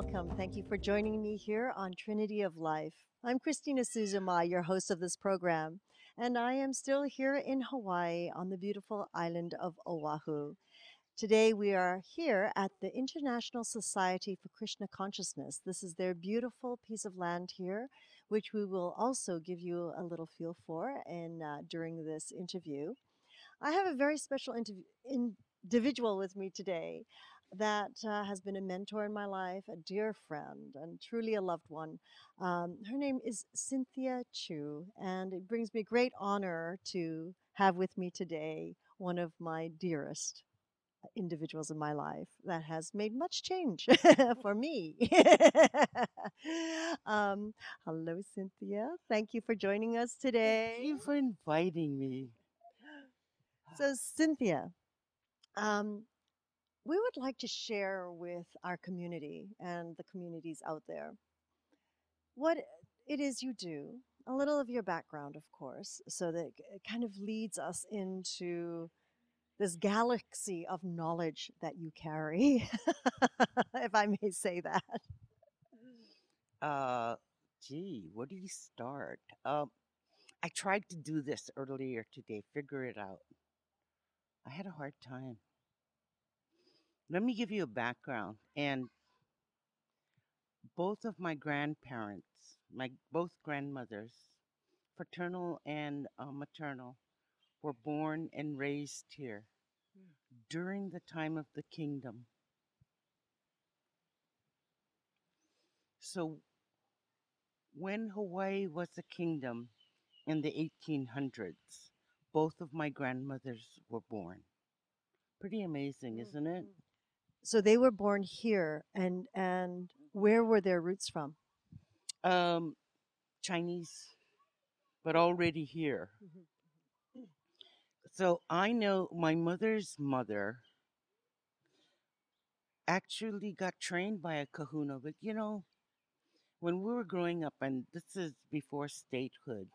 welcome. Thank you for joining me here on Trinity of Life. I'm Christina Suzuma, your host of this program, and I am still here in Hawaii on the beautiful island of Oahu. Today we are here at the International Society for Krishna Consciousness. This is their beautiful piece of land here, which we will also give you a little feel for in, uh, during this interview. I have a very special interview, individual with me today that uh, has been a mentor in my life, a dear friend, and truly a loved one. Um, her name is Cynthia Chu, and it brings me great honor to have with me today one of my dearest individuals in my life that has made much change for me. um, hello, Cynthia. Thank you for joining us today. Thank you for inviting me. So, Cynthia, um, we would like to share with our community and the communities out there what it is you do, a little of your background, of course, so that it kind of leads us into this galaxy of knowledge that you carry, if I may say that. Uh, gee, where do you start? Um, I tried to do this earlier today, figure it out. I had a hard time. Let me give you a background. And both of my grandparents, my both grandmothers, paternal and uh, maternal, were born and raised here hmm. during the time of the kingdom. So when Hawaii was a kingdom in the 1800s, both of my grandmothers were born. Pretty amazing, hmm. isn't it? Hmm. So they were born here, and and where were their roots from? Um, Chinese, but already here. So I know my mother's mother actually got trained by a kahuna, but you know, when we were growing up, and this is before statehood,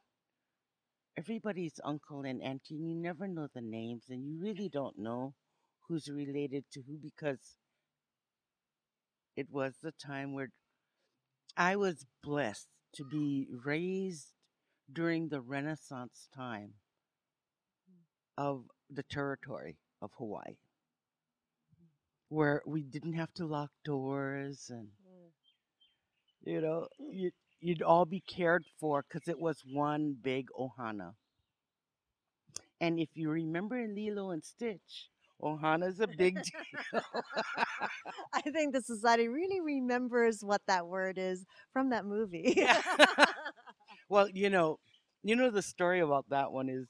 everybody's uncle and auntie, and you never know the names, and you really don't know who's related to who because it was the time where I was blessed to be raised during the Renaissance time mm. of the territory of Hawaii, mm. where we didn't have to lock doors and, mm. you know, you'd, you'd all be cared for because it was one big ohana. And if you remember in Lilo and Stitch, ohana's a big deal. I think the society really remembers what that word is from that movie. Yeah. well, you know, you know the story about that one is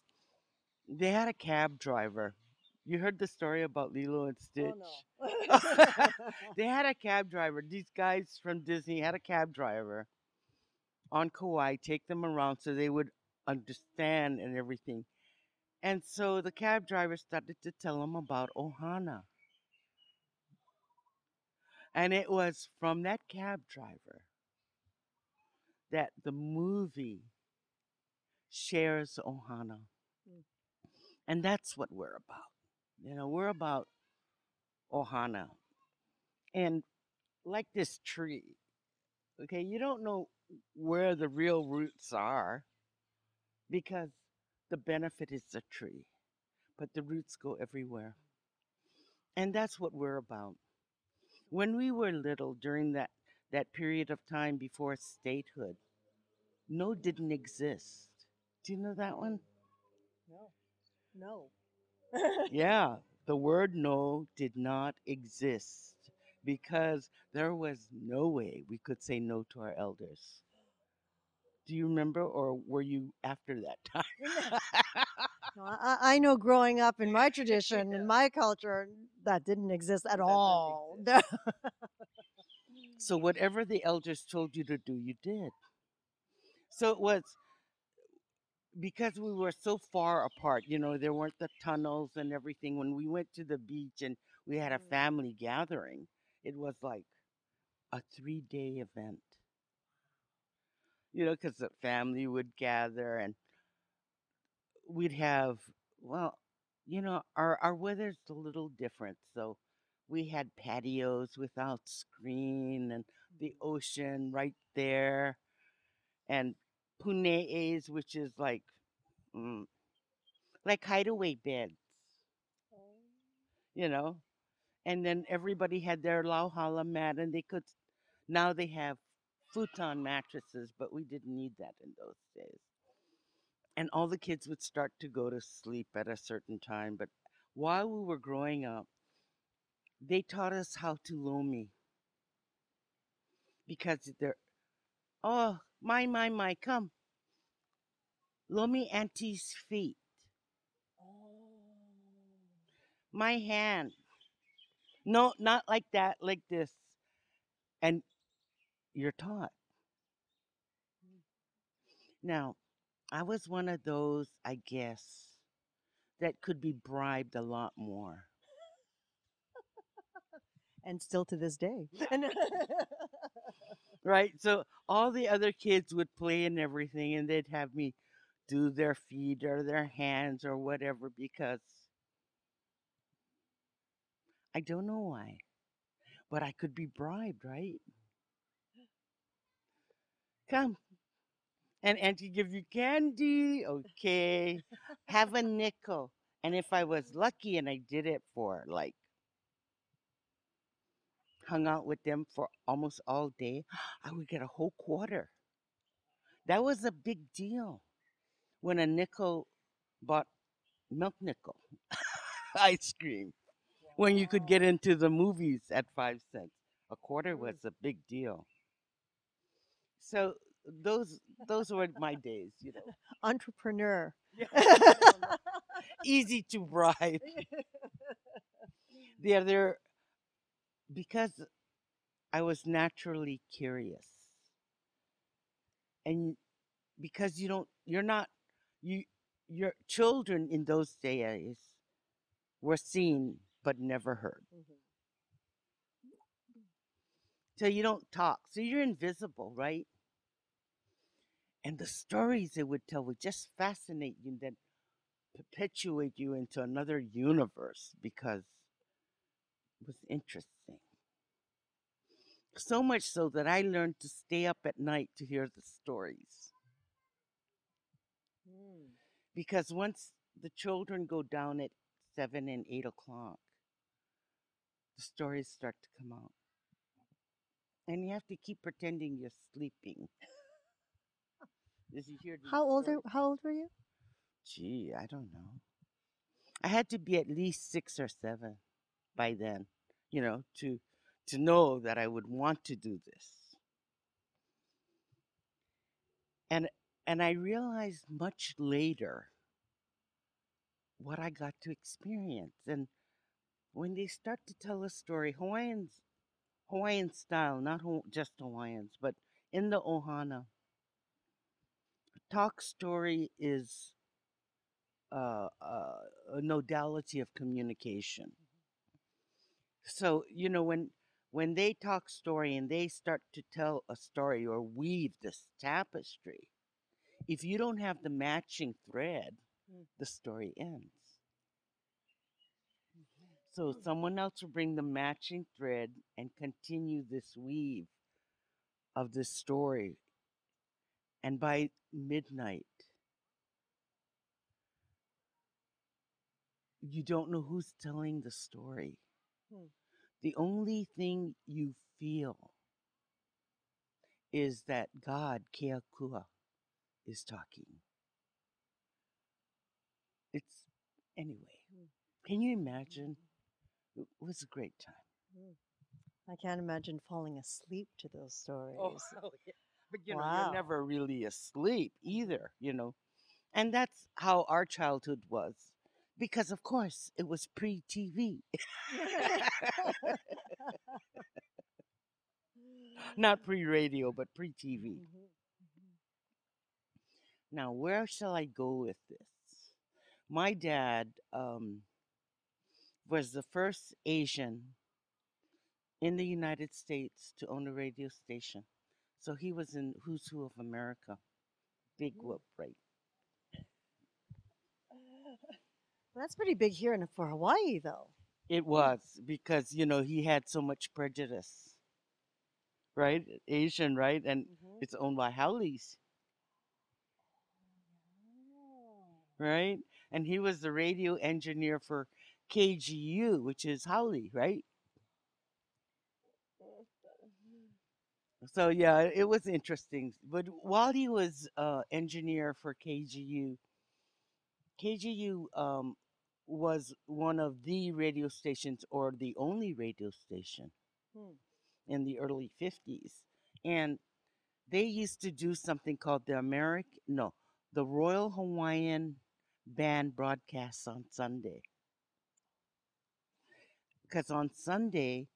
they had a cab driver. You heard the story about Lilo and oh, Stitch? Oh, no. they had a cab driver. These guys from Disney had a cab driver on Kauai, take them around so they would understand and everything. And so the cab driver started to tell them about Ohana. And it was from that cab driver that the movie shares Ohana. Mm. And that's what we're about. You know, we're about Ohana. And like this tree, okay, you don't know where the real roots are because the benefit is the tree, but the roots go everywhere. And that's what we're about. When we were little, during that, that period of time before statehood, no didn't exist. Do you know that one? no. No. Yeah, the word no did not exist because there was no way we could say no to our elders. Do you remember, or were you after that time? I, I know growing up in my tradition, in my culture, that didn't exist at That all. so, whatever the elders told you to do, you did. So, it was because we were so far apart, you know, there weren't the tunnels and everything. When we went to the beach and we had a Mm. family gathering, it was like a three day event. You know, because the family would gather and we'd have, well, you know, our, our weather's a little different. So we had patios without screen and the ocean right there, and pune'es, which is like mm, like hideaway beds, you know. And then everybody had their lauhala mat, and they could. Now they have futon mattresses, but we didn't need that in those days. And all the kids would start to go to sleep at a certain time. But while we were growing up, they taught us how to lomi because they're, oh, my, my, my, come. Lomi auntie's feet. Oh. My hand. No, not like that, like this. And you're taught. Hmm. Now, I was one of those, I guess, that could be bribed a lot more. and still to this day. Right? So all the other kids would play and everything, and they'd have me do their feet or their hands or whatever because I don't know why, but I could be bribed, right? Come. And Auntie give you candy. Okay. Have a nickel. And if I was lucky and I did it for like hung out with them for almost all day, I would get a whole quarter. That was a big deal when a nickel bought milk nickel ice cream. When you could get into the movies at five cents, a quarter was a big deal. So those those were my days, you know. Entrepreneur. Easy to bribe. The other because I was naturally curious. And because you don't you're not you your children in those days were seen but never heard. Mhm. So you don't talk. So you're invisible, right? And the stories they would tell would just fascinate you and then perpetuate you into another universe because it was interesting. So much so that I learned to stay up at night to hear the stories. Mm. Because once the children go down at seven and eight o'clock, the stories start to come out. And you have to keep pretending you're sleeping. As you hear these How old are, how old were you? Gee, I don't know. I had to be at least six or seven by then, you know, to to know that I would want to do this. And and I realized much later what I got to experience. And when they start to tell a story, Hawaiians, Hawaiian style, not just Hawaiians, but in the Ohana, talk story is uh, uh, a modality of communication. So you know when when they talk story and they start to tell a story or weave this tapestry, if you don't have the matching thread, Mm. the story ends. So someone else will bring the matching thread and continue this weave of this story. And by midnight, you don't know who's telling the story. Hmm. The only thing you feel is that God, Keakua, is talking. It's anyway. Hmm. Can you imagine? It was a great time. I can't imagine falling asleep to those stories. Oh, yeah. But you know, Wow. you're never really asleep either, you know. And that's how our childhood was. Because of course it was pre TV. Not pre radio, but pre TV. Mhm. Now, where shall I go with this? My dad um, was the first Asian in the United States to own a radio station. So he was in Who's Who of America. Big Mm. whoop, right? That's pretty big here in, for Hawaii, though. It was because, you know, he had so much prejudice. right? Asian, right? And Mhm. it's owned by haoles, Oh. right? And he was the radio engineer for KGU, which is haole, right? So yeah, it was interesting. But while he was uh, engineer for KGU, KGU um, was one of the radio stations, or the only radio station Hmm. in the early fifties, and they used to do something called the American no, the Royal Hawaiian Band broadcasts on Sunday. Because on Sunday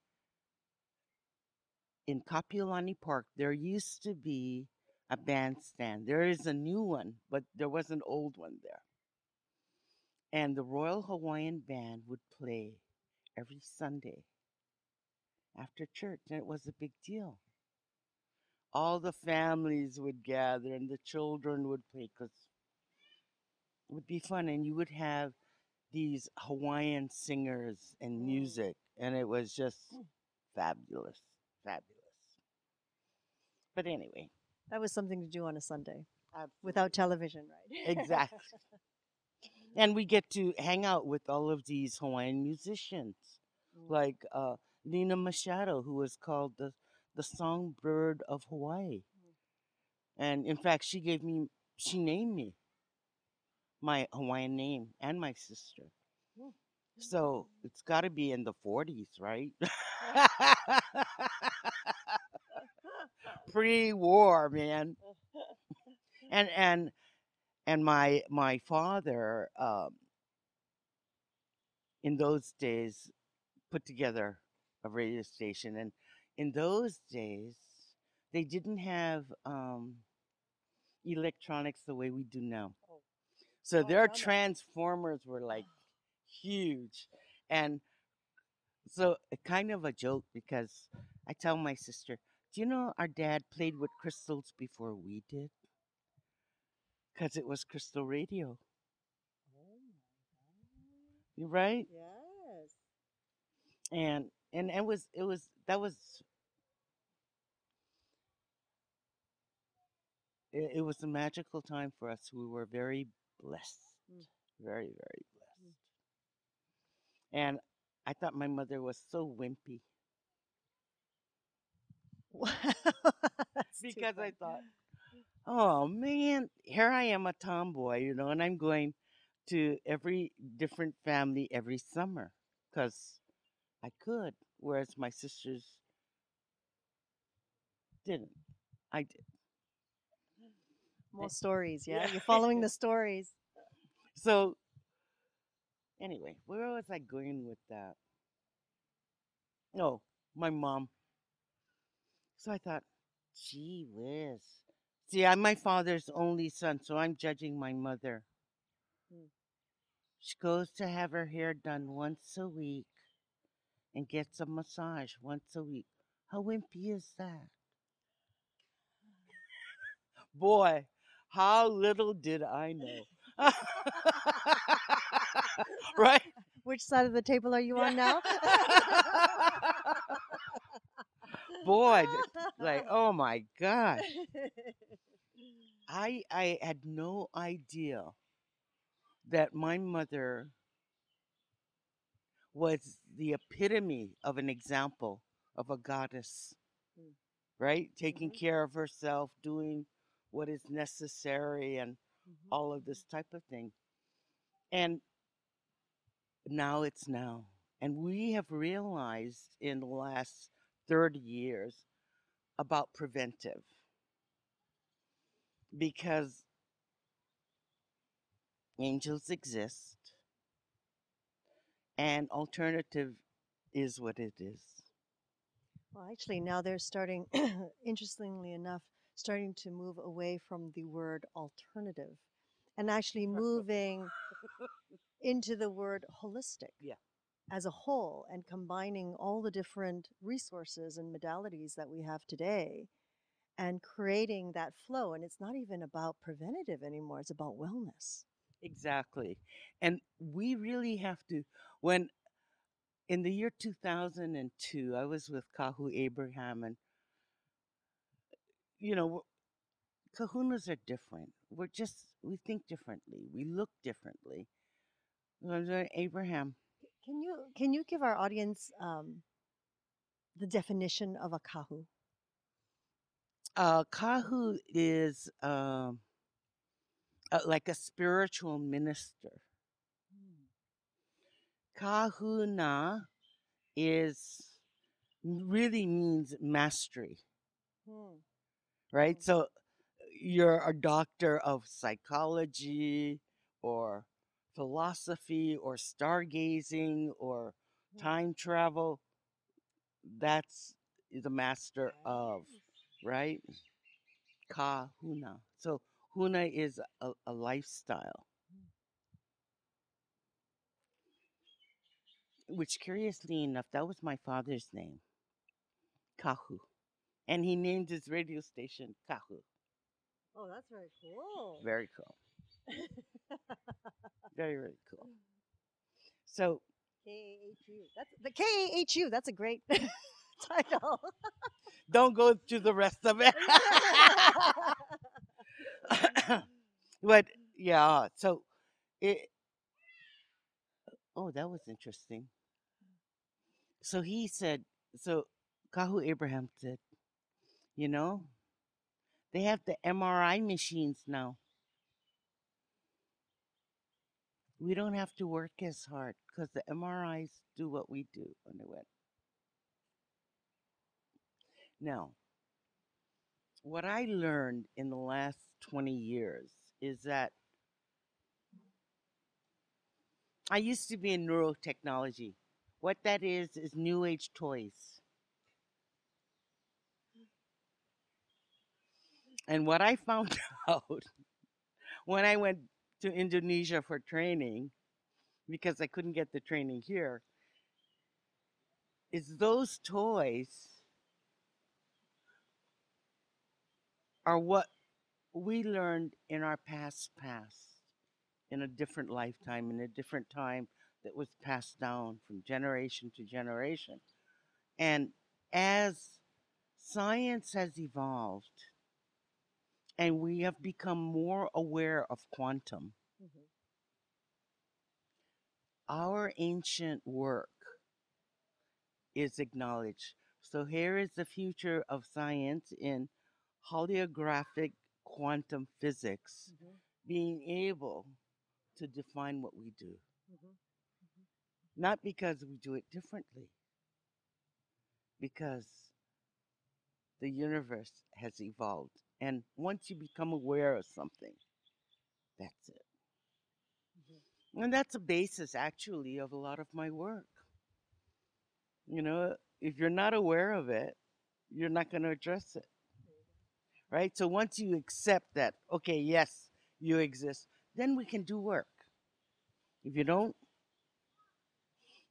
in Kapiolani Park, there used to be a bandstand. There is a new one, but there was an old one there. And the Royal Hawaiian Band would play every Sunday after church, and it was a big deal. All the families would gather, and the children would play because it would be fun, and you would have these Hawaiian singers and Mm. music, and it was just Mm. fabulous, fabulous. But anyway, That was something to do on a Sunday without television, right? Exactly. and we get to hang out with all of these Hawaiian musicians, Mm. like uh, Lena Machado, who is called the the songbird of Hawaii. And in fact, she gave me, she named me my Hawaiian name and my sister. Mm. So it's got to be in the 40s, right? Pre-war, man. And and and my my father um, in those days put together a radio station, and in those days they didn't have um, electronics the way we do now. Oh. So Oh, their transformers were like huge, and so a kind of a joke because I tell my sister, "Do you know our dad played with crystals before we did?" Because it was crystal radio, You right? Yes. and and it was it was that was it, it was a magical time for us we were very blessed Mm. very very blessed and i thought my mother was so wimpy Wow. That's too because i thought oh man here i am a tomboy you know and i'm going to every different family every summer because i could whereas my sisters didn't i did more stories. Yeah, Yeah. you're following the stories. So, anyway, where was I going with that? Oh, my mom. So I thought, gee whiz. See, I'm my father's only son, so I'm judging my mother. Hmm. She goes to have her hair done once a week and gets a massage once a week. How wimpy is that? Boy, how little did I know. right? Which side of the table are you on now? Boy, like, oh my gosh. I I had no idea that my mother was the epitome of an example of a goddess. Mm. Right? Taking Mhm. care of herself, doing what is necessary and Mhm. all of this type of thing. And now it's now. And we have realized in the last 30 years about preventive. Because angels exist and alternative is what it is. Well, actually, now they're starting, interestingly enough, starting to move away from the word alternative and actually moving into the word holistic Yeah. As a whole and combining all the different resources and modalities that we have today and creating that flow. And it's not even about preventative anymore, it's about wellness. Exactly. And we really have to, when in the year 2002, I was with Kahu Abraham and you know, kahunas are different. We're just, we think differently. We look differently. Abraham, Can you can you give our audience um, the definition of a kahu? uh, kahu is um, uh, like a spiritual minister. Kahuna is really means mastery, right? Mm. So you're a doctor of psychology or philosophy or stargazing or Mm. time travel. That's the master of, right? Kahuna. So huna is a, a lifestyle. Which curiously enough, that was my father's name. Kahu. And he named his radio station Kahu. Oh, that's very cool. Very cool. Very, very cool. So K-A-H-U. That's the K-A-H-U. That's a great title. don't go to the rest of it. but yeah, so it oh that was interesting. So he said so Kahu Abraham said, you know, they have the MRI machines now. We don't have to work as hard because the MRIs do what we do. I went, now, what I learned in the last 20 years is that I used to be in neurotechnology. What that is, is new age toys. And what I found out when I went to Indonesia for training, because I couldn't get the training here, is those toys are what we learned in our past past, in a different lifetime, in a different time that was passed down from generation to generation. And as science has evolved and we have become more aware of quantum, Mhm. our ancient work is acknowledged. So here is the future of science in holographic quantum physics Mhm. being able to define what we do. Mhm. Not because we do it differently, because the universe has evolved. And once you become aware of something, that's it. Mhm. And that's a basis, actually, of a lot of my work. You know, if you're not aware of it, you're not going to address it. Right? So once you accept that, okay, yes, you exist, then we can do work. If you don't,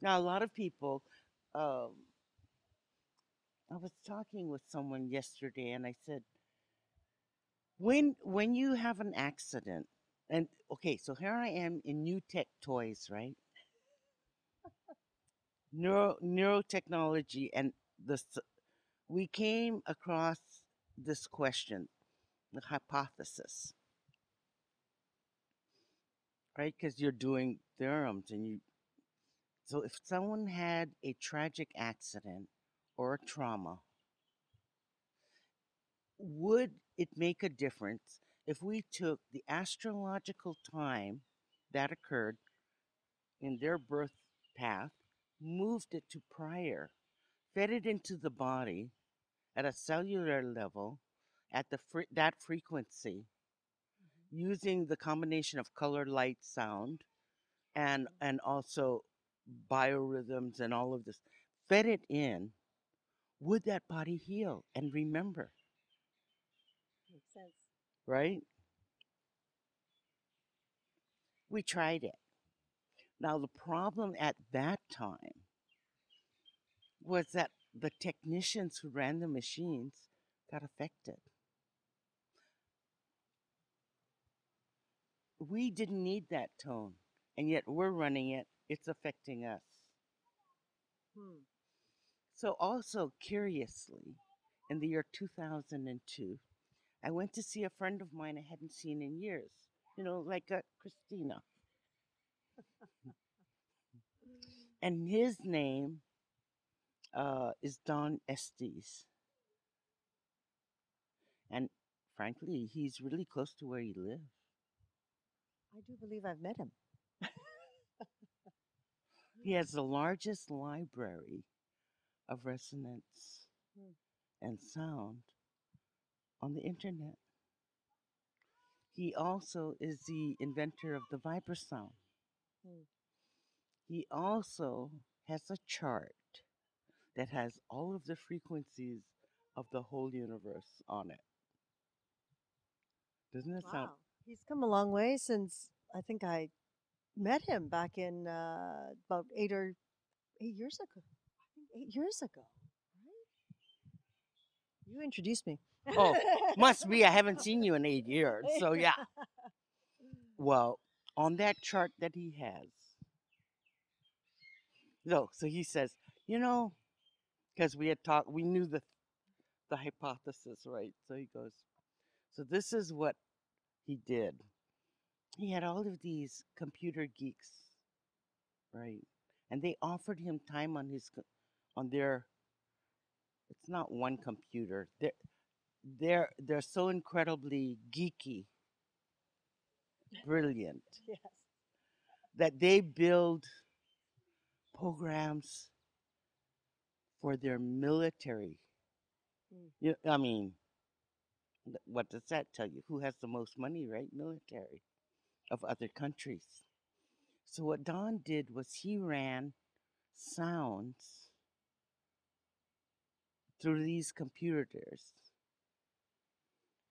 now a lot of people, um, I was talking with someone yesterday and I said, when when you have an accident, and okay, so here I am in New Tech Toys, right? Neuro neurotechnology and this we came across this question, the hypothesis, right? Because you're doing theorems and you so if someone had a tragic accident or a trauma, would it make a difference. If we took the astrological time that occurred in their birth path, moved it to prior, fed it into the body at a cellular level at the fre- that frequency mm-hmm. using the combination of color, light, sound, and mm-hmm. and also biorhythms and all of this, fed it in, would that body heal? And remember. Right? We tried it. Now the problem at that time was that the technicians who ran the machines got affected. We didn't need that tone, and yet we're running it. It's affecting us. Hmm. So, also curiously, in the year 2002, I went to see a friend of mine I hadn't seen in years. You know, like uh, Christina. And his name uh, is Don Estes. And frankly, he's really close to where you live. I do believe I've met him. He has the largest library of resonance Hmm. and sound on the internet. He also is the inventor of the vibrasound. Hmm. He also has a chart that has all of the frequencies of the whole universe on it. Doesn't that sound? Wow. He's come a long way since I think I met him back in uh, about eight or eight years ago. I think eight years ago. Right? You introduced me. Oh, Must be. I haven't seen you in eight years. So, yeah. Well, on that chart that he has, no, so he says, you know, because we had talked, we knew the the hypothesis, right? So he goes, so this is what he did. He had all of these computer geeks, right? And they offered him time on his on their. It's not one computer. They're they're so incredibly geeky, brilliant yes. that they build programs for their military. Mm. You, I mean, what does that tell you? Who has the most money, right? Military of other countries. So what Don did was he ran sounds through these computers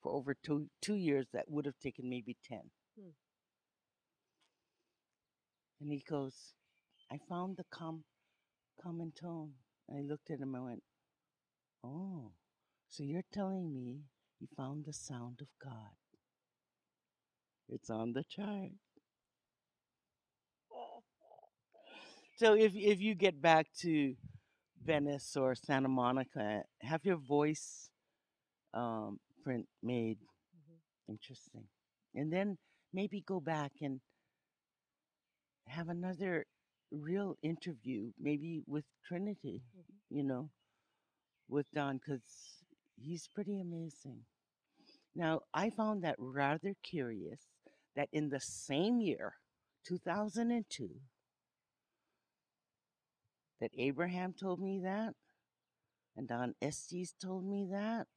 for over two two years. That would have taken maybe ten. Hmm. And he goes, I found the com- common tone. And I looked at him and went, Oh, so you're telling me you found the sound of God? It's on the chart. So if if you get back to Venice or Santa Monica, have your voice um, made Mhm. interesting, and then maybe go back and have another real interview, maybe with Trinity. Mhm. You know, with Don, because he's pretty amazing. Now, I found that rather curious that in the same year, 2002, that Abraham told me that, and Don Estes told me that,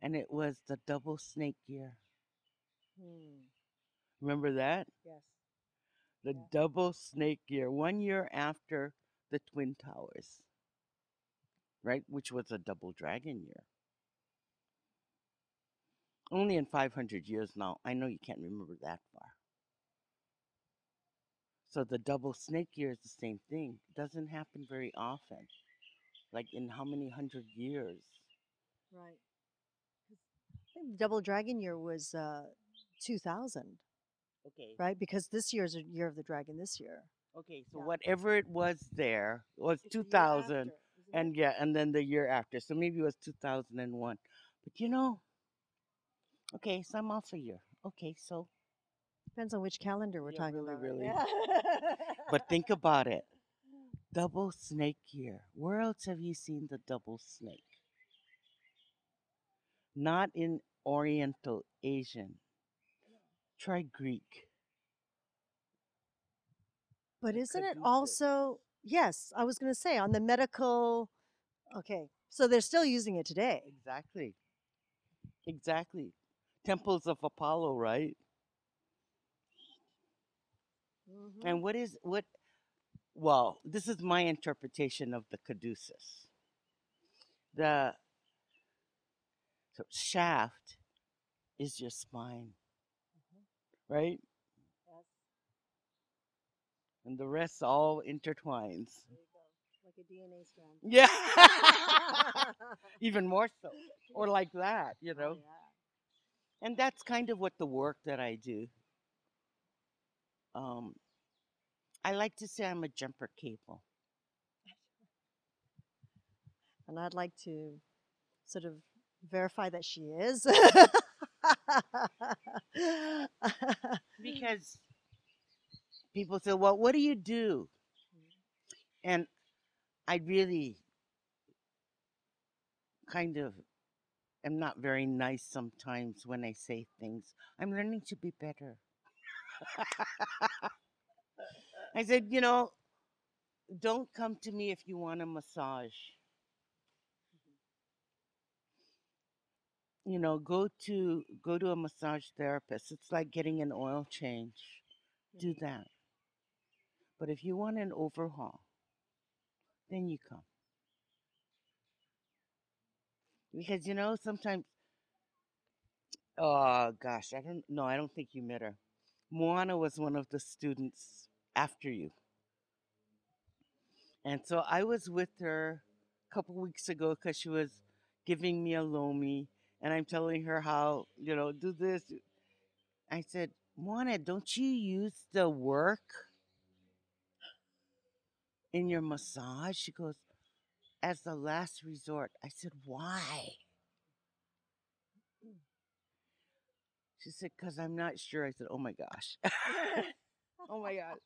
and it was the double snake year. Hmm. Remember that? Yes. The Yeah. double snake year, one year after the Twin Towers, right? Which was a double dragon year. Only in 500 years now. I know you can't remember that far. So the double snake year is the same thing. It doesn't happen very often. Like in how many hundred years? Right. 'Cause I think the Double Dragon year was uh, 2000, Okay. right? Because this year's a year of the dragon this year. Okay, so Yeah. whatever it was there was It's 2000 and yeah, and then the year after. So maybe it was 2001. But you know, okay, so I'm off a year. Okay, so Depends on which calendar we're Yeah, talking really, about. really. Yeah. but think about it. Double snake year. Where else have you seen the double snake? Not in Oriental Asian. Try Greek. But isn't it also yes? I was going to say on the medical. Okay, so they're still using it today. Exactly. Exactly. Temples of Apollo, right? Mhm. And what is what? Well, this is my interpretation of the caduceus. The shaft is your spine, right? Yes, And the rest all intertwines. there you go. Like a DNA strand. Yeah. Even more so. Or like that, you Oh, know? yeah. And that's kind of what the work that I do. Um, I like to say I'm a jumper cable. And I'd like to sort of verify that she is. because people say, "Well, what do you do?" Mm-hmm. And I really kind of am not very nice sometimes when I say things. I'm learning to be better. I said, you know, don't come to me if you want a massage. You know, go to go to a massage therapist. It's like getting an oil change. Do that. But if you want an overhaul, then you come. Because you know, sometimes oh gosh, I don't know, I don't think you met her. Moana was one of the students after you. And so I was with her a couple weeks ago because she was giving me a lomi and I'm telling her how, you know, do this. I said, Moana, don't you use the work in your massage? She goes, as the last resort. I said, why? She said, because I'm not sure. I said, oh my gosh. oh my gosh.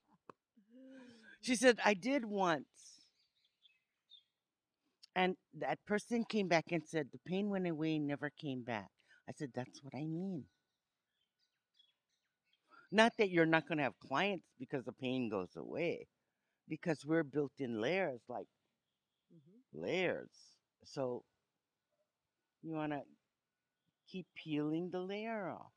She said, I did once. And that person came back and said, the pain went away, never came back. I said, that's what I mean. Not that you're not going to have clients because the pain goes away, because we're built in layers, like Mhm. layers. So you want to keep peeling the layer off.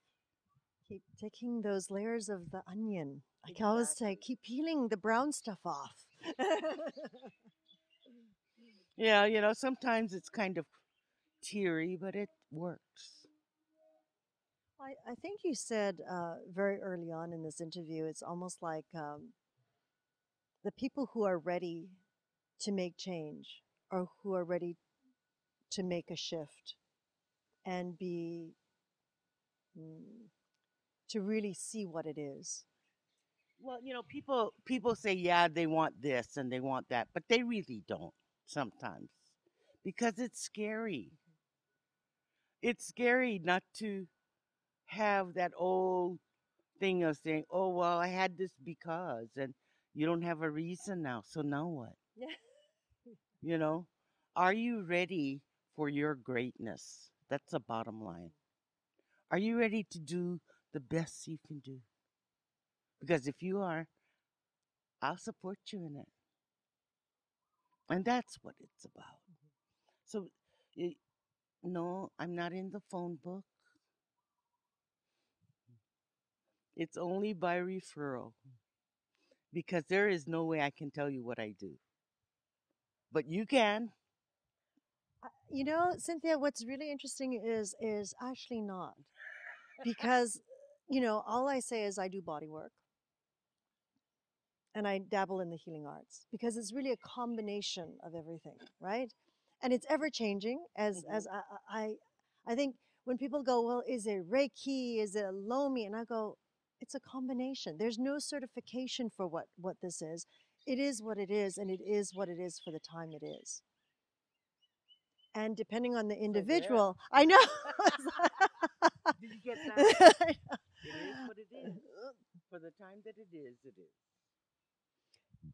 Keep taking those layers of the onion. I can always say, keep peeling the brown stuff off. Yeah, you know, sometimes it's kind of teary, but it works. I, I think you said uh, very early on in this interview, it's almost like um, the people who are ready to make change or who are ready to make a shift and be mm, to really see what it is. Well, you know, people people say yeah, they want this and they want that, but they really don't sometimes because it's scary. Mm-hmm. It's scary not to have that old thing of saying, "Oh, well, I had this because," and you don't have a reason now. So now what? You know, are you ready for your greatness? That's the bottom line. Mm-hmm. Are you ready to do the best you can do? Because if you are, I'll support you in it. And that's what it's about. Mm-hmm. So, y- no, I'm not in the phone book. Mm-hmm. It's only by referral mm-hmm. because there is no way I can tell you what I do. But you can. You know, Cynthia, what's really interesting is is actually not because you know all I say is I do body work and I dabble in the healing arts because it's really a combination of everything, right? And it's ever changing. As Mhm. as I, I I think when people go, well, is it Reiki? Is it Lomi? And I go, it's a combination. There's no certification for what what this is. It is what it is, and it is what it is for the time it is. And depending on the individual, I know. Did you get that? It is what it is. For the time that it is, it is.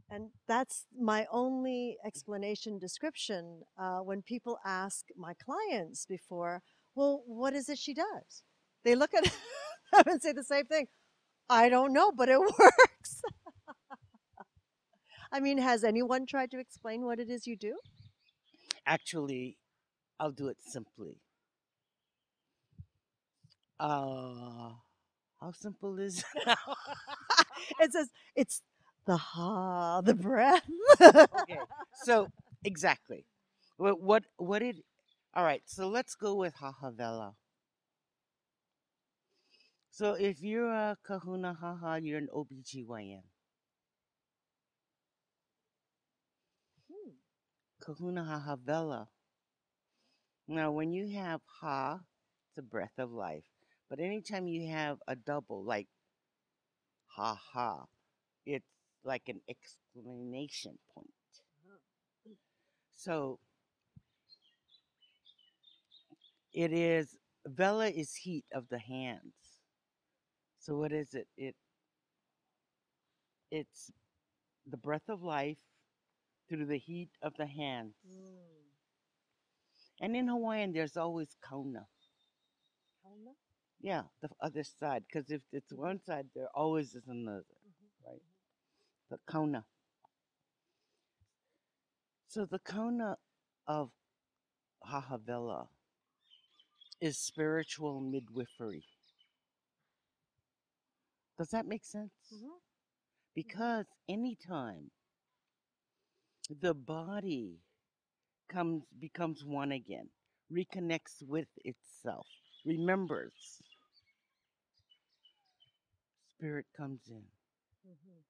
And that's my only explanation description uh, when people ask my clients before, well, what is it she does? They look at them and say the same thing. I don't know, but it works. I mean, has anyone tried to explain what it is you do? Actually, I'll do it simply. Uh, how simple is it? It says it's the ha, the breath. okay, so exactly. What what what it? All right, so let's go with Hahavela. So if you're a Kahuna Haha, you're an OBGYN. Hmm. Kahuna Hahavela. Now, when you have Ha, it's a breath of life. But anytime you have a double, like ha ha, it's like an exclamation point. So It is Vela is heat of the hands. So what is it? It it's the breath of life through the heat of the hands. Mm. And in Hawaiian, there's always kaona. Kaona? Yeah, the other side. Because if it's one side, there always is another? The Kaona. So the kaona of Hahavela is spiritual midwifery. Does that make sense? Mhm. Because anytime the body comes becomes one again, reconnects with itself, remembers, spirit comes in. Mhm.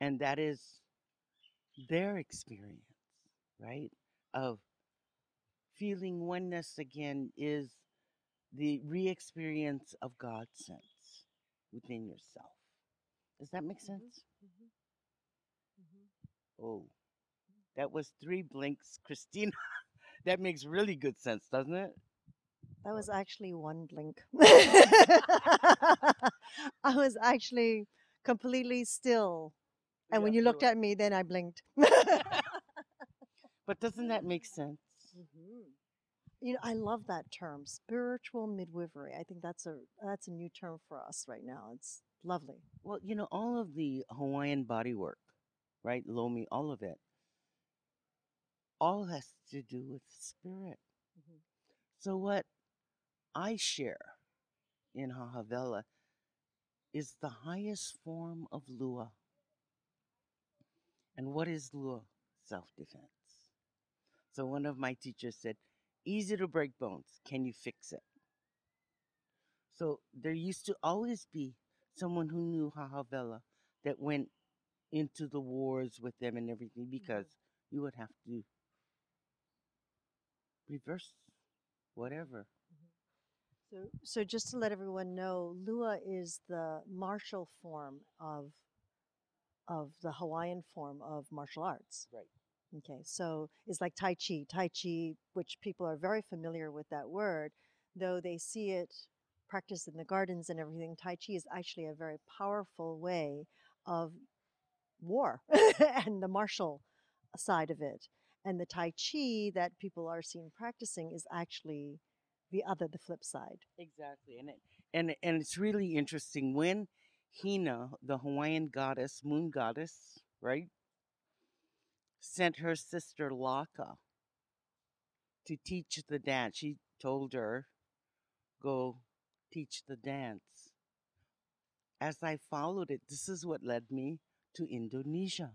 And that is their experience, right? Of feeling oneness again is the re experience of God's sense within yourself. Does that make sense? Mhm. Mhm. Oh, that was three blinks, Christina. that makes really good sense, doesn't it? That was actually one blink. I was actually completely still. And when you looked at me, then I blinked. But doesn't that make sense? You know, I love that term, spiritual midwifery. I think that's a that's a new term for us right now. It's lovely. Well, you know, all of the Hawaiian body work, right? Lomi, all of it, all has to do with spirit. Mhm. So, what I share in Hahavela is the highest form of Lua. And what is Lua? Self defense. So, one of my teachers said, Easy to break bones. Can you fix it? So, there used to always be someone who knew Hahavela that went into the wars with them and everything mm-hmm. because you would have to reverse whatever. Mm-hmm. So, so just to let everyone know, Lua is the martial form of of the Hawaiian form of martial arts. Right. Okay, so it's like Tai Chi. Tai Chi, which people are very familiar with that word, though they see it practiced in the gardens and everything. Tai Chi is actually a very powerful way of war and the martial side of it. And the Tai Chi that people are seen practicing is actually the other, the flip side. Exactly, and it and and it's really interesting when Hina, the Hawaiian goddess, moon goddess, right, sent her sister Laka to teach the dance. She told her, "Go teach the dance." As I followed it, this is what led me to Indonesia.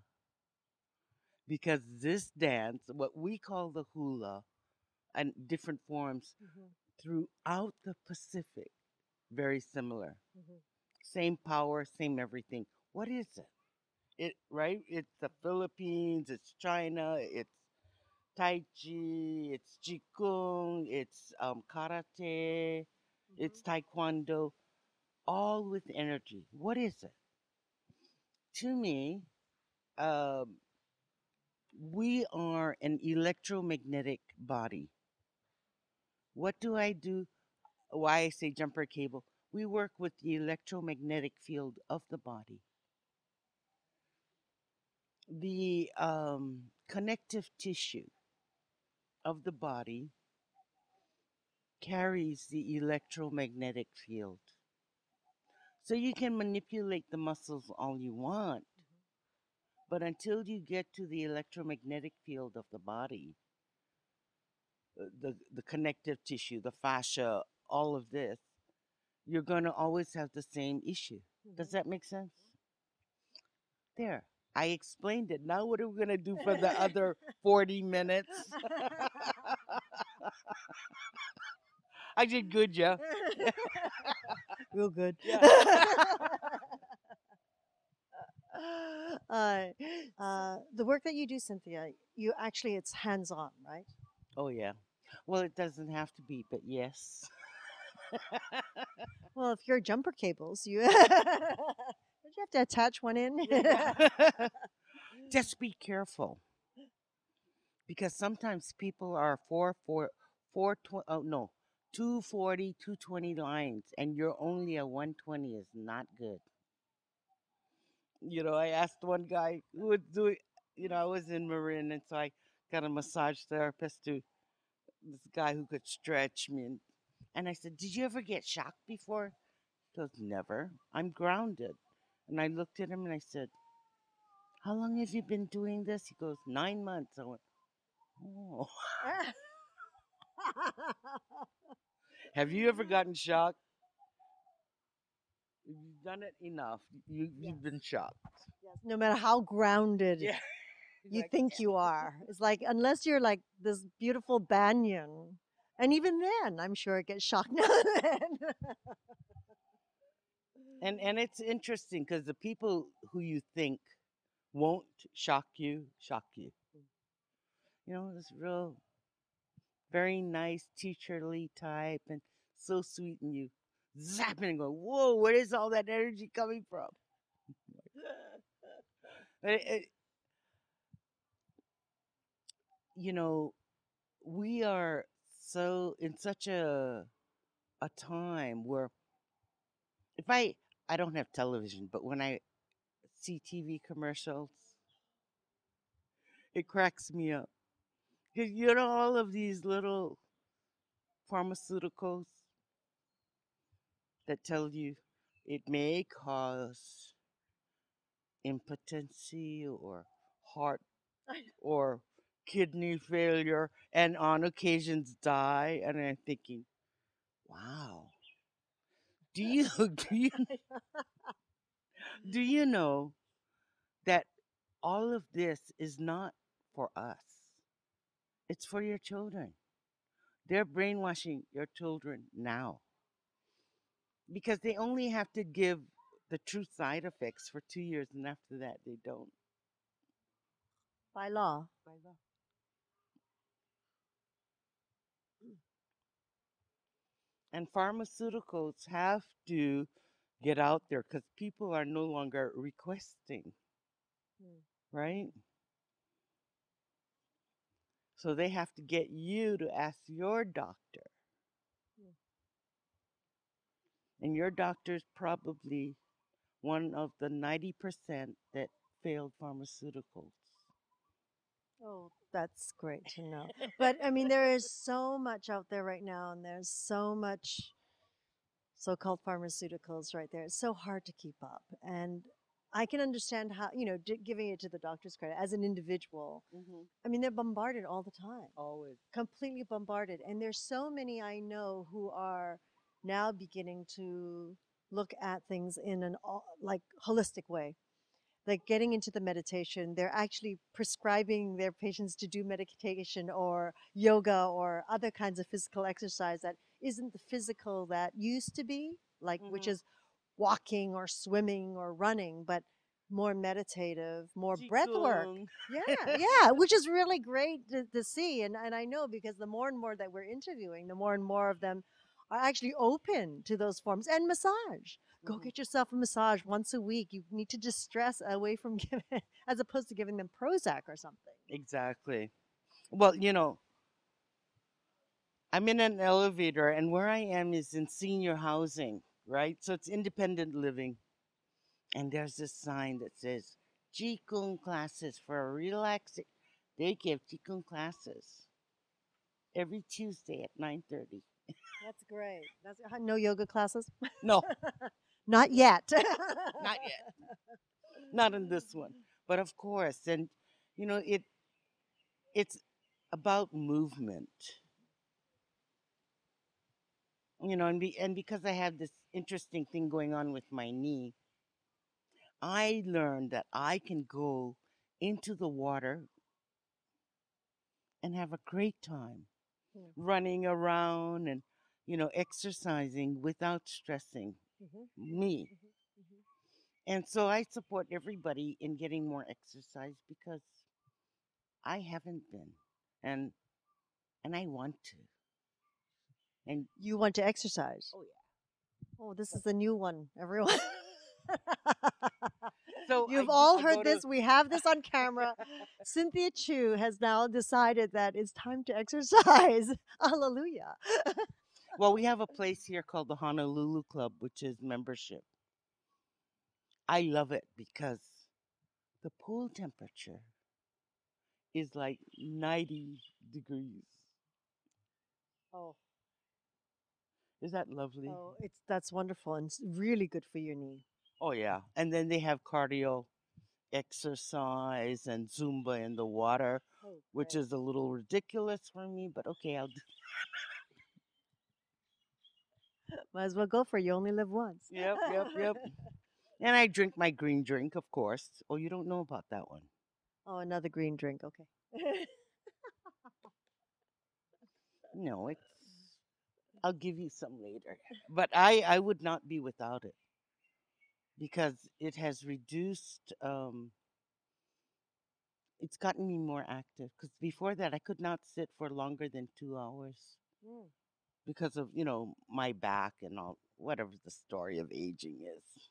Because this dance, what we call the hula, and different forms mm-hmm. throughout the Pacific, very similar. Mm-hmm. Same power, same everything. What is it? It right? It's the Philippines, it's China, it's Tai Chi, it's Qigong, it's um, karate, it's taekwondo, all with energy. What is it? To me, um, we are an electromagnetic body. What do I do? Why I say jumper cable? We work with the electromagnetic field of the body. The um, connective tissue of the body carries the electromagnetic field. So you can manipulate the muscles all you want, but until you get to the electromagnetic field of the body, uh, the the connective tissue, the fascia, all of this, you're going to always have the same issue. Does that make sense? There. I explained it. Now what are we going to do for the other 40 minutes? I did good, Jeff. Real good. Yeah. uh, uh, the work that you do, Cynthia, you actually it's hands on, right? Oh yeah. Well, it doesn't have to be, but yes. Well, if you're jumper cables, you don't you have to attach one in. Just be careful. Because sometimes people are four, four, four twenty. Oh no, 240, 220 lines, and you're only a 120 is not good. You know, I asked one guy who was doing, you know, I was in Marin, and so I got a massage therapist to this guy who could stretch me. And, and I said, Did you ever get shocked before? He goes, Never. I'm grounded. And I looked at him and I said, How long have you been doing this? He goes, Nine months. I went, Oh. Have you ever gotten shocked? You've done it enough. You, you've been shocked. Yes, no matter how grounded Yeah. you Like, think you are. It's like unless you're like this beautiful banyan, and even then, I'm sure it gets shocked now and then. And and it's interesting because the people who you think won't shock you shock you. Mm. You know, this real, very nice teacherly type and so sweet, and you zap it and go, "Whoa, where is all that energy coming from?" But it- it- you know, we are so in such a a time where if I I don't have television, but when I see TV commercials, it cracks me up. Cause you know all of these little pharmaceuticals that tell you it may cause impotency or heart or kidney failure and on occasions die and I'm thinking, wow. Do you do you do you know that all of this is not for us? It's for your children. They're brainwashing your children now. Because they only have to give the true side effects for two years, and after that, they don't. By law. By law. And pharmaceuticals have to get out there because people are no longer requesting, Mm. right? So they have to get you to ask your doctor. Mm. And your doctor's probably one of the 90% that failed pharmaceuticals. Oh, that's great to know. But I mean, there is so much out there right now, and there's so much so called pharmaceuticals right there. It's so hard to keep up. And I can understand how, you know, d- giving it to the doctor's credit as an individual. Mm-hmm. I mean, they're bombarded all the time, Always. completely bombarded. And there's so many I know who are now beginning to look at things in an all, like holistic way like getting into the meditation they're actually prescribing their patients to do meditation or yoga or other kinds of physical exercise that isn't the physical that used to be like which Mhm. is walking or swimming or running but more meditative more breath work. Yeah yeah which is really great to, to see and, and i know because the more and more that we're interviewing the more and more of them are actually open to those forms and massage go Mhm. get yourself a massage once a week you need to distress away from giving as opposed to giving them prozac or something Exactly. Well, you know, I'm in an elevator, and where I am is in senior housing, right? So it's independent living. And there's this sign that says Qigong classes for relaxing. They give Qigong classes every Tuesday at 9.30. that's great that's uh, no yoga classes No, not yet not yet. Not in this one. But of course, and you know, it it's about movement. You know, and be, and because I have this interesting thing going on with my knee, I learned that I can go into the water and have a great time Hmm. running around and you know exercising without stressing Mhm, me. mhm, mhm. And so I support everybody in getting more exercise because I haven't been and and I want to. And you want to exercise Oh, yeah. oh this is a new one everyone So You've do- all I heard go to- this. We have this on camera. Cynthia Chu has now decided that it's time to exercise. Hallelujah. Well, we have a place here called the Honolulu Club, which is membership. I love it because the pool temperature is like 90 degrees. Oh, Is that lovely? oh, it's that's wonderful and it's really good for your knee. Oh yeah, and then they have cardio exercise and Zumba in the water, Oh, which is a little ridiculous for me, but okay, I'll do. might as well go for it. You only live once. Yep, yep, yep. And I drink my green drink, of course. Oh, you don't know about that one. Oh, another green drink. Okay. No, it's. I'll give you some later. But I, I would not be without it because it has reduced. Um, it's gotten me more active because before that I could not sit for longer than two hours Mm. Because of you know my back and all whatever the story of aging is.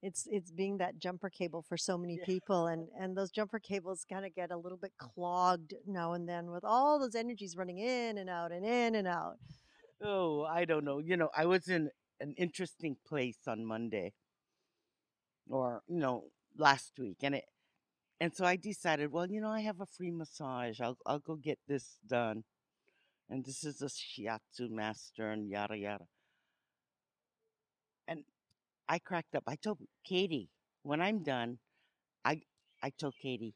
It's it's being that jumper cable for so many Yeah. people, and and those jumper cables kind of get a little bit clogged now and then with all those energies running in and out and in and out. Oh, I don't know. You know, I was in an interesting place on Monday or, you know, last week and it and so I decided, well, you know, I have a free massage. I'll I'll go get this done. And this is a shiatsu master and yada yada. And I cracked up. I told Katie, when I'm done, I I told Katie,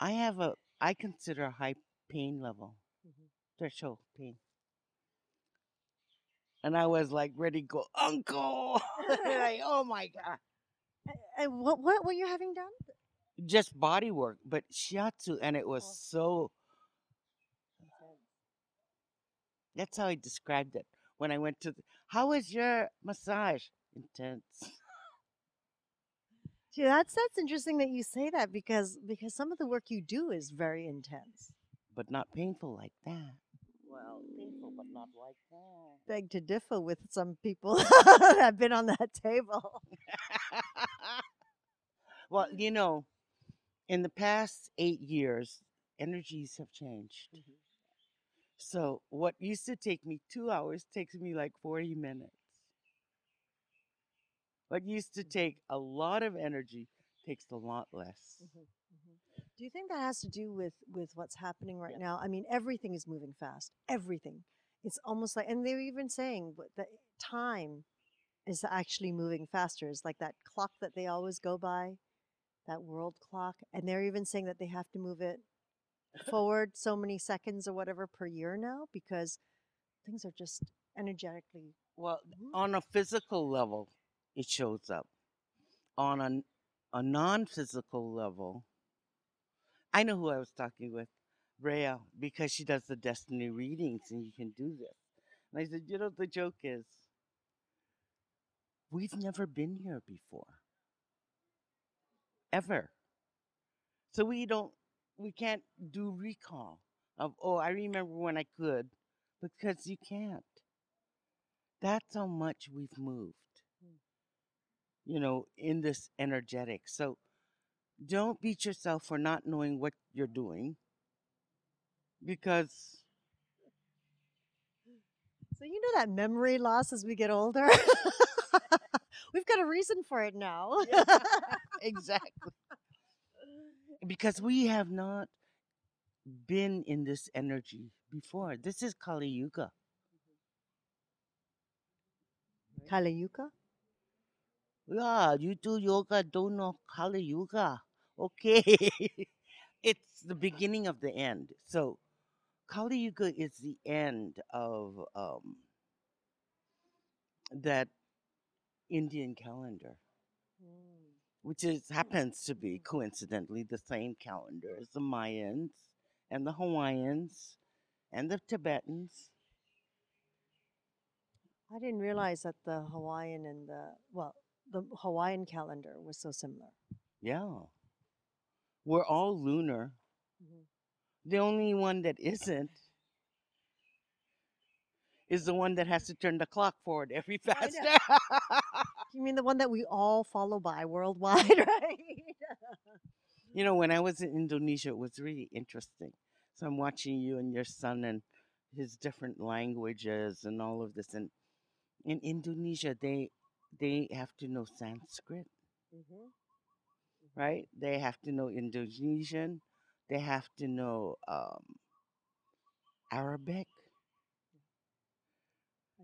I have a I consider a high pain level. Mhm. Threshold pain. And I was like ready to go, Uncle. like, oh my God. And what what were you having done? Just body work, but shiatsu. And it was Oh. so, that's how I described it. When I went to, the, how was your massage? Intense. Gee, that's that's interesting that you say that because because some of the work you do is very intense. But not painful like that. Well, painful, but not like that. Beg to differ with some people that have been on that table. well, you know, in the past eight years, energies have changed. Mhm. So what used to take me two hours takes me like 40 minutes. What used to mm-hmm. take a lot of energy takes a lot less. Mm-hmm. Mm-hmm. Do you think that has to do with with what's happening right Yeah. now? I mean, everything is moving fast. Everything. It's almost like, and they're even saying that time is actually moving faster. It's like that clock that they always go by, that world clock, and they're even saying that they have to move it forward so many seconds or whatever per year now because things are just energetically. Well, moving. Mm-hmm. on a physical level, it shows up. On a, a non physical level, I know who I was talking with, Rhea, because she does the destiny readings and you can do this. And I said, you know, the joke is, we've never been here before. Ever. So we don't, we can't do recall of, oh, I remember when I could, because you can't. That's how much we've moved, hmm. you know, in this energetic. So don't beat yourself for not knowing what you're doing because So you know that memory loss as we get older. We've got a reason for it now. exactly because we have not been in this energy before. This is kali yuga Kali Yuga. yeah you do yoga don't know kali yuga okay. It's the beginning of the end. So kali yuga is the end of um that indian calendar which is happens to be mm-hmm. coincidentally the same calendar as the Mayans and the Hawaiians and the Tibetans. I didn't realize that the Hawaiian and the well, the Hawaiian calendar was so similar. Yeah. We're all lunar. Mm-hmm. The only one that isn't is the one that has to turn the clock forward every faster. You mean the one that we all follow by worldwide, right? You know, when I was in Indonesia, it was really interesting. So I'm watching you and your son and his different languages and all of this. And in Indonesia, they they have to know Sanskrit, hmm right? They have to know Indonesian. They have to know um, Arabic.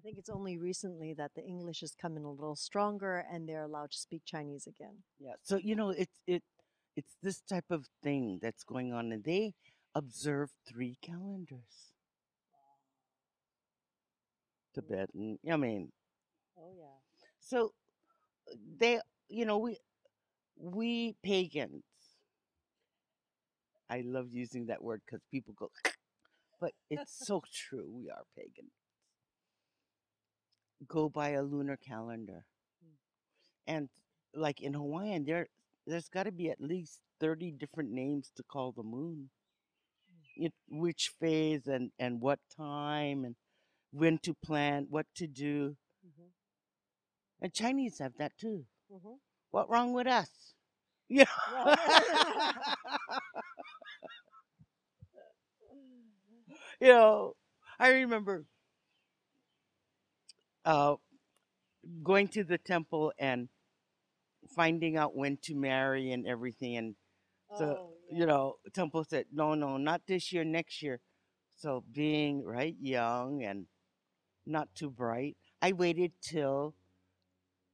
I think it's only recently that the English has come in a little stronger and they're allowed to speak Chinese again. Yeah. So you know, it's it it's this type of thing that's going on, and they observe three calendars. Tibetan. Mm, I mean, Oh yeah. so they, you know, we we pagans. I love using that word because people go, but it's so true. We are pagan. Go by a lunar calendar, Mm. and like in Hawaiian, there there's got to be at least thirty different names to call the moon. It, which phase and and what time and when to plant, what to do. hmm And Chinese have that too. hmm What wrong with us? Yeah. you know, I remember uh, going to the temple and finding out when to marry and everything. And so, Oh, you know, temple said, no, no, not this year, next year. So being right young and not too bright, I waited till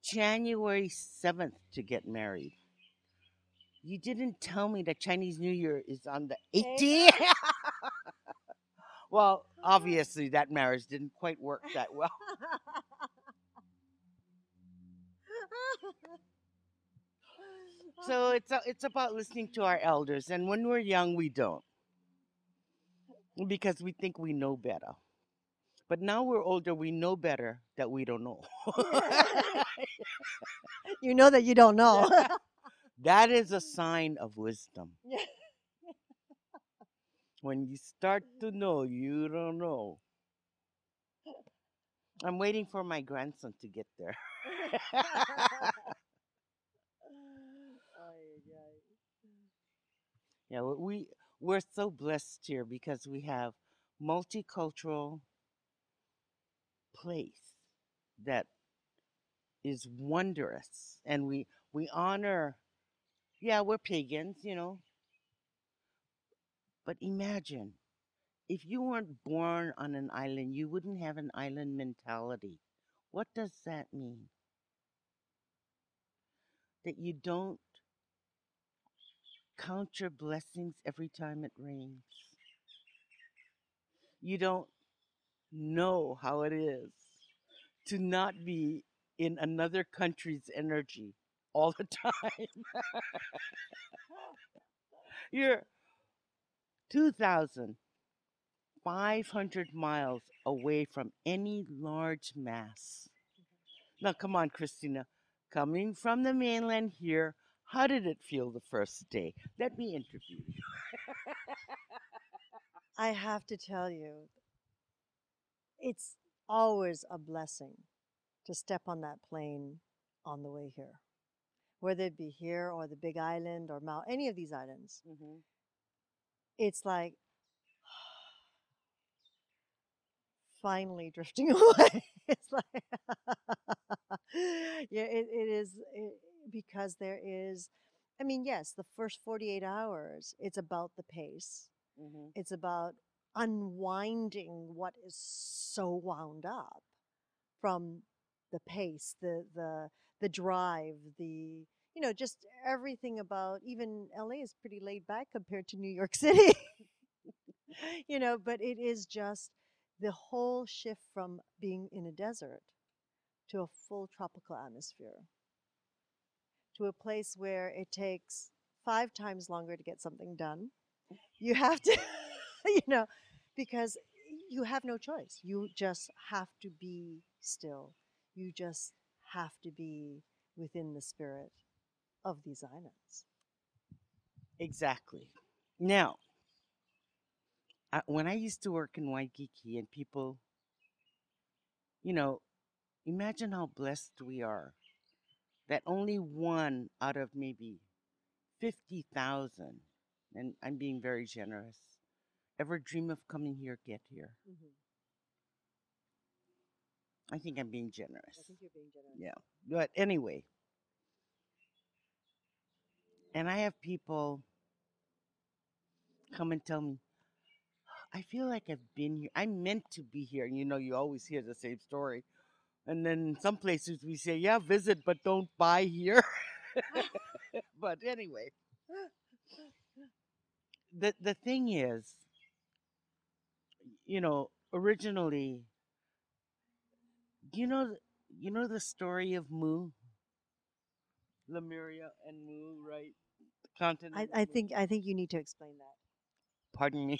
January 7th to get married. You didn't tell me that Chinese New Year is on the 18th. well, obviously that marriage didn't quite work that well. So it's a, it's about listening to our elders, and when we're young, we don't because we think we know better. But now we're older, we know better that we don't know. you know that you don't know. that is a sign of wisdom. When you start to know, you don't know. I'm waiting for my grandson to get there. Yeah, we we- we're so blessed here because we have multicultural place that is wondrous and we we honor yeah, we're pagans, you know. But imagine if you weren't born on an island, you wouldn't have an island mentality. What does that mean? That you don't count your blessings every time it rains. You don't know how it is to not be in another country's energy all the time. You're 2,500 miles away from any large mass. Mm-hmm. Now, come on, Christina. Coming from the mainland here, how did it feel the first day? Let me interview you. I have to tell you, it's always a blessing to step on that plane on the way here, whether it be here or the Big Island or Maui, any of these islands. Mhm. It's like finally drifting away. it's like, yeah, it, it is it, because there is, I mean, yes, the first 48 hours, it's about the pace. Mhm. It's about unwinding what is so wound up from the pace, the the the drive, the you know, just everything about even LA is pretty laid back compared to New York City. you know, but it is just the whole shift from being in a desert to a full tropical atmosphere to a place where it takes five times longer to get something done. You have to, you know, because you have no choice. You just have to be still. You just have to be within the spirit of these islands. Exactly. Now, I, when I used to work in Waikiki and people, you know, imagine how blessed we are that only one out of maybe 50,000, and I'm being very generous, ever dream of coming here, get here. Mhm. I think I'm being generous. I think you're being generous. Yeah. But anyway, and I have people come and tell me, I feel like I've been here. I'm meant to be here. And you know, you always hear the same story. And then some places we say, yeah, visit, but don't buy here. but anyway, the the thing is, you know, originally, you know, you know the story of Mu, Lemuria and Mu, right? The continent. I, I think I think you need to explain that. Pardon me.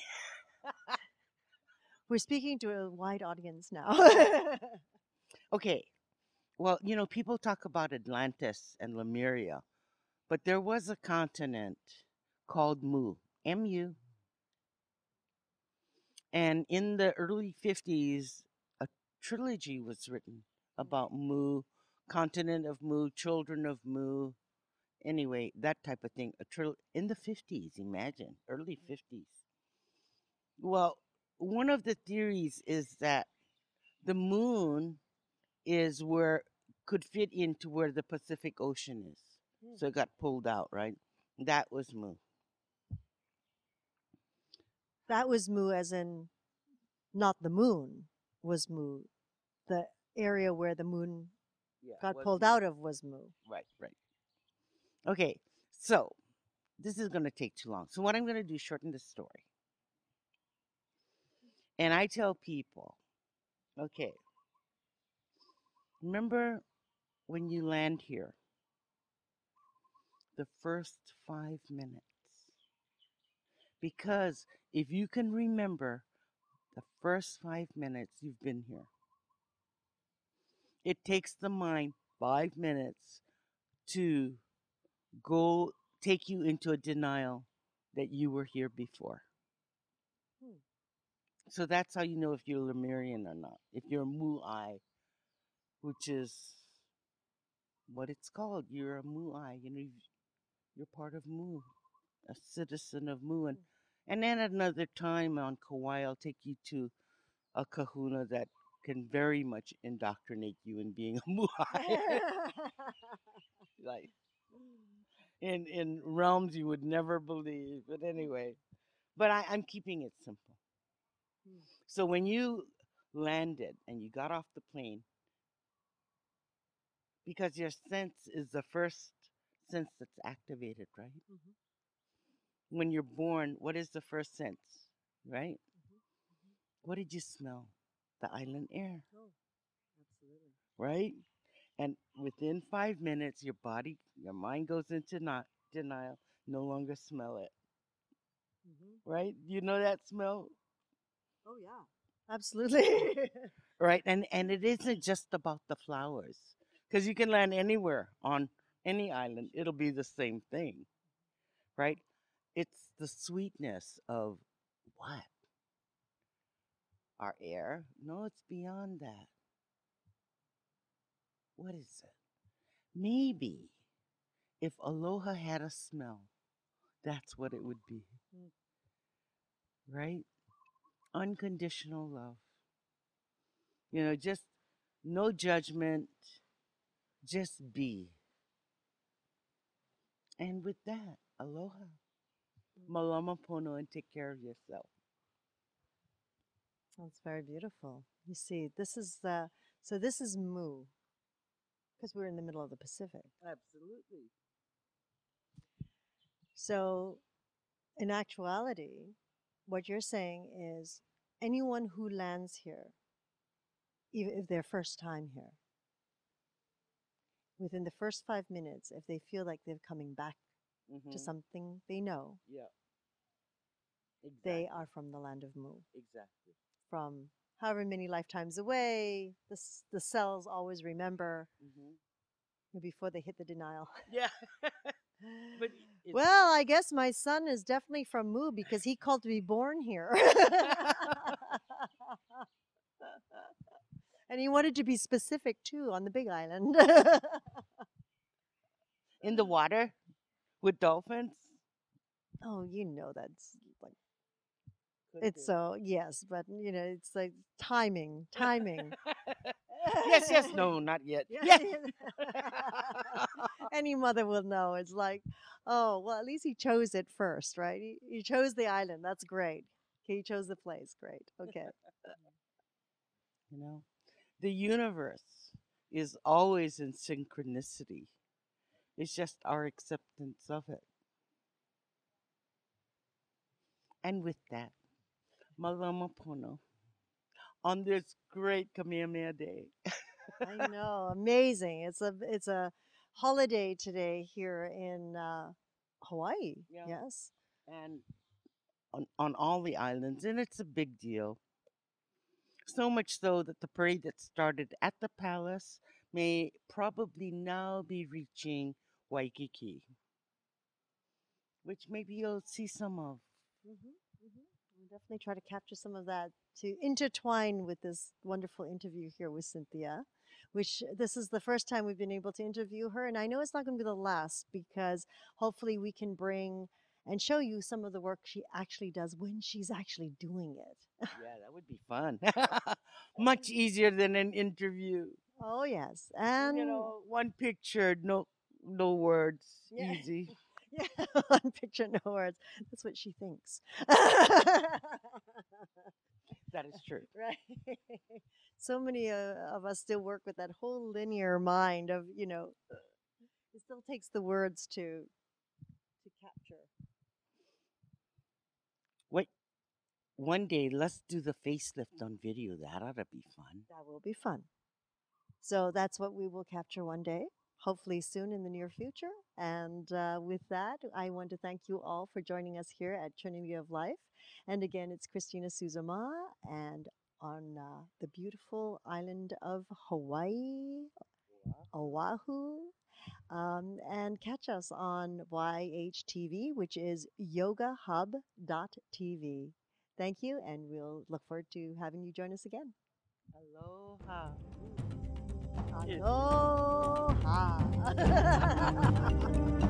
We're speaking to a wide audience now. Okay. Well, you know, people talk about Atlantis and Lemuria, but there was a continent called Mu, M U. And in the early 50s, a trilogy was written about Mu, continent of Mu, children of Mu. Anyway, that type of thing. A tril- in the 50s, imagine, early mm-hmm. 50s. Well, one of the theories is that the moon is where could fit into where the Pacific Ocean is. Hmm. So it got pulled out, right? That was Mu. that was Mu, as in not the moon was Mu. The area where the moon Yeah, got pulled out of was Mu. Right, right. Okay, so this is going to take too long. So what I'm going to do is shorten the story. And I tell people, okay, remember when you land here, the first five minutes. Because if you can remember the first five minutes you've been here, it takes the mind five minutes to go take you into a denial that you were here before. Hmm. So that's how you know if you're Lemurian or not. If you're Mu'ai, which is what it's called. You're a Mu'ai. You know, you're part of Mu, a citizen of Mu. And, and then at another time on Kauai, I'll take you to a kahuna that can very much indoctrinate you in being a Mu'ai. like in in realms you would never believe. But anyway, but I, I'm keeping it simple. Hmm. So when you landed and you got off the plane, because your sense is the first sense that's activated, right? Mhm. When you're born, what is the first sense, right? Mhm, What did you smell? The island air, Oh, absolutely. right? And within five minutes, your body, your mind goes into not denial, no longer smell it, Mhm. right? You know that smell, Oh yeah, absolutely. right? And and it isn't just about the flowers, because you can land anywhere on any island, it'll be the same thing, right? It's the sweetness of what? Our air? No, it's beyond that. What is it? Maybe if aloha had a smell, that's what it would be. Mm. Right? Unconditional love. You know, just no judgment, just be. And with that, aloha. Malama pono and take care of yourself. That's very beautiful. You see, this is the so this is Mu, because we're in the middle of the Pacific. Absolutely. So, in actuality, what you're saying is anyone who lands here, even if their first time here, within the first five minutes, if they feel like they're coming back Mm-hmm. to something they know, Yeah. Exactly. they are from the land of Mu. Exactly. From however many lifetimes away, the, the cells always remember Mm-hmm. before they hit the denial. Yeah. but Well, I guess my son is definitely from Mu because he called to be born here. and he wanted to be specific too on the big island. in the water with dolphins. Oh, you know that's like Could it's so yes, but you know it's like timing, timing. yes, yes, no, not yet. Yes. Any mother will know. It's like, oh, well, at least he chose it first, right? He, he chose the island. That's great. Okay, he chose the place. Great. Okay. You know, the universe is always in synchronicity. It's just our acceptance of it. And with that, Malama Pono, on this great Kamehameha Day, I know. Amazing. It's a it's a holiday today here in uh, Hawaii. Yeah. Yes. and on, on all the islands, and it's a big deal. So much so that the parade that started at the palace may probably now be reaching Waikiki, which maybe you'll see some of. Mm-hmm, We'll definitely try to capture some of that to intertwine with this wonderful interview here with Cynthia, which this is the first time we've been able to interview her. And I know it's not going to be the last because hopefully we can bring and show you some of the work she actually does when she's actually doing it. Yeah, that would be fun. Much easier than an interview. Oh, yes. And you know, one picture, no, no words, Yeah. easy. yeah, one picture, no words. That's what she thinks. That is true. right so many uh, of us still work with that whole linear mind of you know it still takes the words to to capture Wait, one day let's do the facelift on video. That ought to be fun. that will be fun so that's what we will capture one day hopefully soon in the near future and uh, with that i want to thank you all for joining us here at trinity of life and again it's christina suzuma and on uh, the beautiful island of hawaii Oahu. Um, and catch us on YHTV, which is yogahub.tv. Thank you, and we'll look forward to having you join us again. Aloha. Aloha.